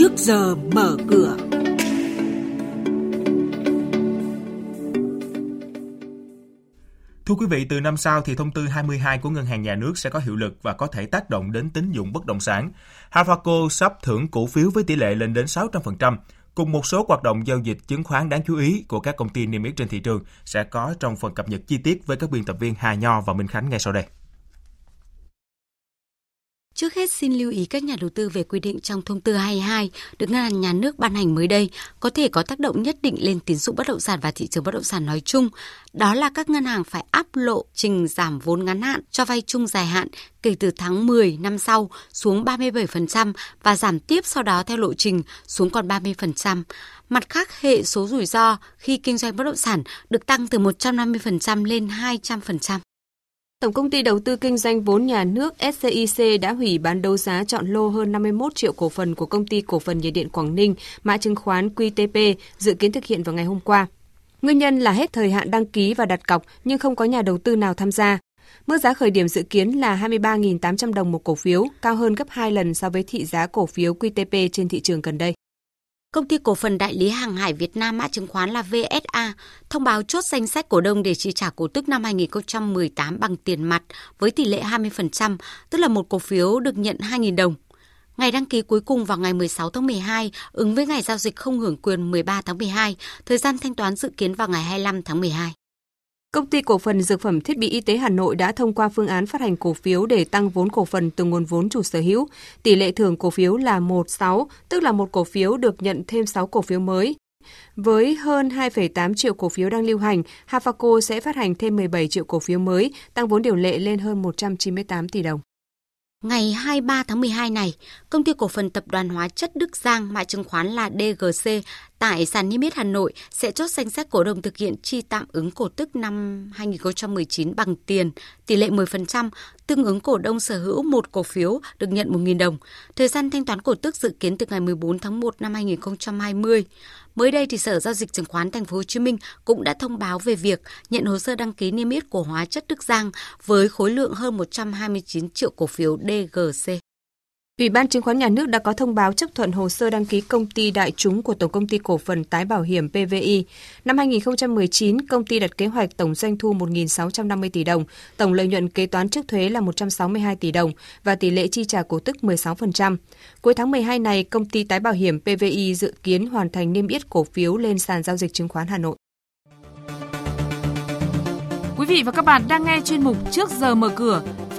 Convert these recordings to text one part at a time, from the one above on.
trước giờ mở cửa. Thưa quý vị, từ năm sau thì thông tư 22 của Ngân hàng Nhà nước sẽ có hiệu lực và có thể tác động đến tín dụng bất động sản. Havaco sắp thưởng cổ phiếu với tỷ lệ lên đến 600%, cùng một số hoạt động giao dịch chứng khoán đáng chú ý của các công ty niêm yết trên thị trường sẽ có trong phần cập nhật chi tiết với các biên tập viên Hà Nho và Minh Khánh ngay sau đây. Trước hết xin lưu ý các nhà đầu tư về quy định trong thông tư 22 được Ngân hàng Nhà nước ban hành mới đây có thể có tác động nhất định lên tín dụng bất động sản và thị trường bất động sản nói chung. Đó là các ngân hàng phải áp lộ trình giảm vốn ngắn hạn cho vay chung dài hạn kể từ tháng 10 năm sau xuống 37% và giảm tiếp sau đó theo lộ trình xuống còn 30%. Mặt khác, hệ số rủi ro khi kinh doanh bất động sản được tăng từ 150% lên 200%. Tổng công ty đầu tư kinh doanh vốn nhà nước SCIC đã hủy bán đấu giá chọn lô hơn 51 triệu cổ phần của công ty cổ phần nhiệt điện Quảng Ninh, mã chứng khoán QTP, dự kiến thực hiện vào ngày hôm qua. Nguyên nhân là hết thời hạn đăng ký và đặt cọc nhưng không có nhà đầu tư nào tham gia. Mức giá khởi điểm dự kiến là 23.800 đồng một cổ phiếu, cao hơn gấp 2 lần so với thị giá cổ phiếu QTP trên thị trường gần đây. Công ty cổ phần đại lý hàng hải Việt Nam mã chứng khoán là VSA thông báo chốt danh sách cổ đông để chi trả cổ tức năm 2018 bằng tiền mặt với tỷ lệ 20%, tức là một cổ phiếu được nhận 2.000 đồng. Ngày đăng ký cuối cùng vào ngày 16 tháng 12, ứng với ngày giao dịch không hưởng quyền 13 tháng 12, thời gian thanh toán dự kiến vào ngày 25 tháng 12. Công ty cổ phần Dược phẩm Thiết bị Y tế Hà Nội đã thông qua phương án phát hành cổ phiếu để tăng vốn cổ phần từ nguồn vốn chủ sở hữu. Tỷ lệ thưởng cổ phiếu là 1-6, tức là một cổ phiếu được nhận thêm 6 cổ phiếu mới. Với hơn 2,8 triệu cổ phiếu đang lưu hành, Hafaco sẽ phát hành thêm 17 triệu cổ phiếu mới, tăng vốn điều lệ lên hơn 198 tỷ đồng. Ngày 23 tháng 12 này, công ty cổ phần tập đoàn hóa chất Đức Giang, mã chứng khoán là DGC, tại sàn niêm yết Hà Nội sẽ chốt danh sách cổ đông thực hiện chi tạm ứng cổ tức năm 2019 bằng tiền, tỷ lệ 10%, tương ứng cổ đông sở hữu một cổ phiếu được nhận 1.000 đồng. Thời gian thanh toán cổ tức dự kiến từ ngày 14 tháng 1 năm 2020. Mới đây thì Sở giao dịch chứng khoán Thành phố Hồ Chí Minh cũng đã thông báo về việc nhận hồ sơ đăng ký niêm yết của hóa chất Đức Giang với khối lượng hơn 129 triệu cổ phiếu DGC. Ủy ban chứng khoán nhà nước đã có thông báo chấp thuận hồ sơ đăng ký công ty đại chúng của Tổng công ty cổ phần tái bảo hiểm PVI. Năm 2019, công ty đặt kế hoạch tổng doanh thu 1.650 tỷ đồng, tổng lợi nhuận kế toán trước thuế là 162 tỷ đồng và tỷ lệ chi trả cổ tức 16%. Cuối tháng 12 này, công ty tái bảo hiểm PVI dự kiến hoàn thành niêm yết cổ phiếu lên sàn giao dịch chứng khoán Hà Nội. Quý vị và các bạn đang nghe chuyên mục Trước giờ mở cửa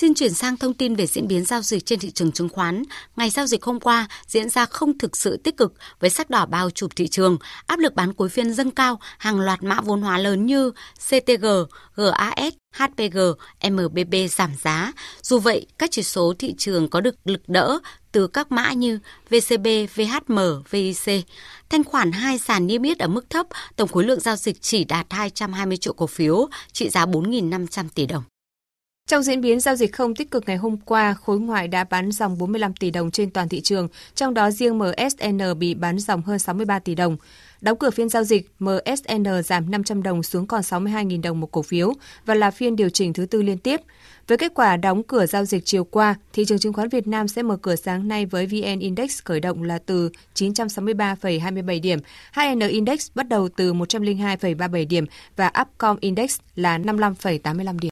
Xin chuyển sang thông tin về diễn biến giao dịch trên thị trường chứng khoán. Ngày giao dịch hôm qua diễn ra không thực sự tích cực với sắc đỏ bao trùm thị trường, áp lực bán cuối phiên dâng cao, hàng loạt mã vốn hóa lớn như CTG, GAS, HPG, MBB giảm giá. Dù vậy, các chỉ số thị trường có được lực đỡ từ các mã như VCB, VHM, VIC. Thanh khoản hai sàn niêm yết ở mức thấp, tổng khối lượng giao dịch chỉ đạt 220 triệu cổ phiếu, trị giá 4.500 tỷ đồng. Trong diễn biến giao dịch không tích cực ngày hôm qua, khối ngoại đã bán dòng 45 tỷ đồng trên toàn thị trường, trong đó riêng MSN bị bán dòng hơn 63 tỷ đồng. Đóng cửa phiên giao dịch, MSN giảm 500 đồng xuống còn 62.000 đồng một cổ phiếu và là phiên điều chỉnh thứ tư liên tiếp. Với kết quả đóng cửa giao dịch chiều qua, thị trường chứng khoán Việt Nam sẽ mở cửa sáng nay với VN Index khởi động là từ 963,27 điểm, HN Index bắt đầu từ 102,37 điểm và Upcom Index là 55,85 điểm.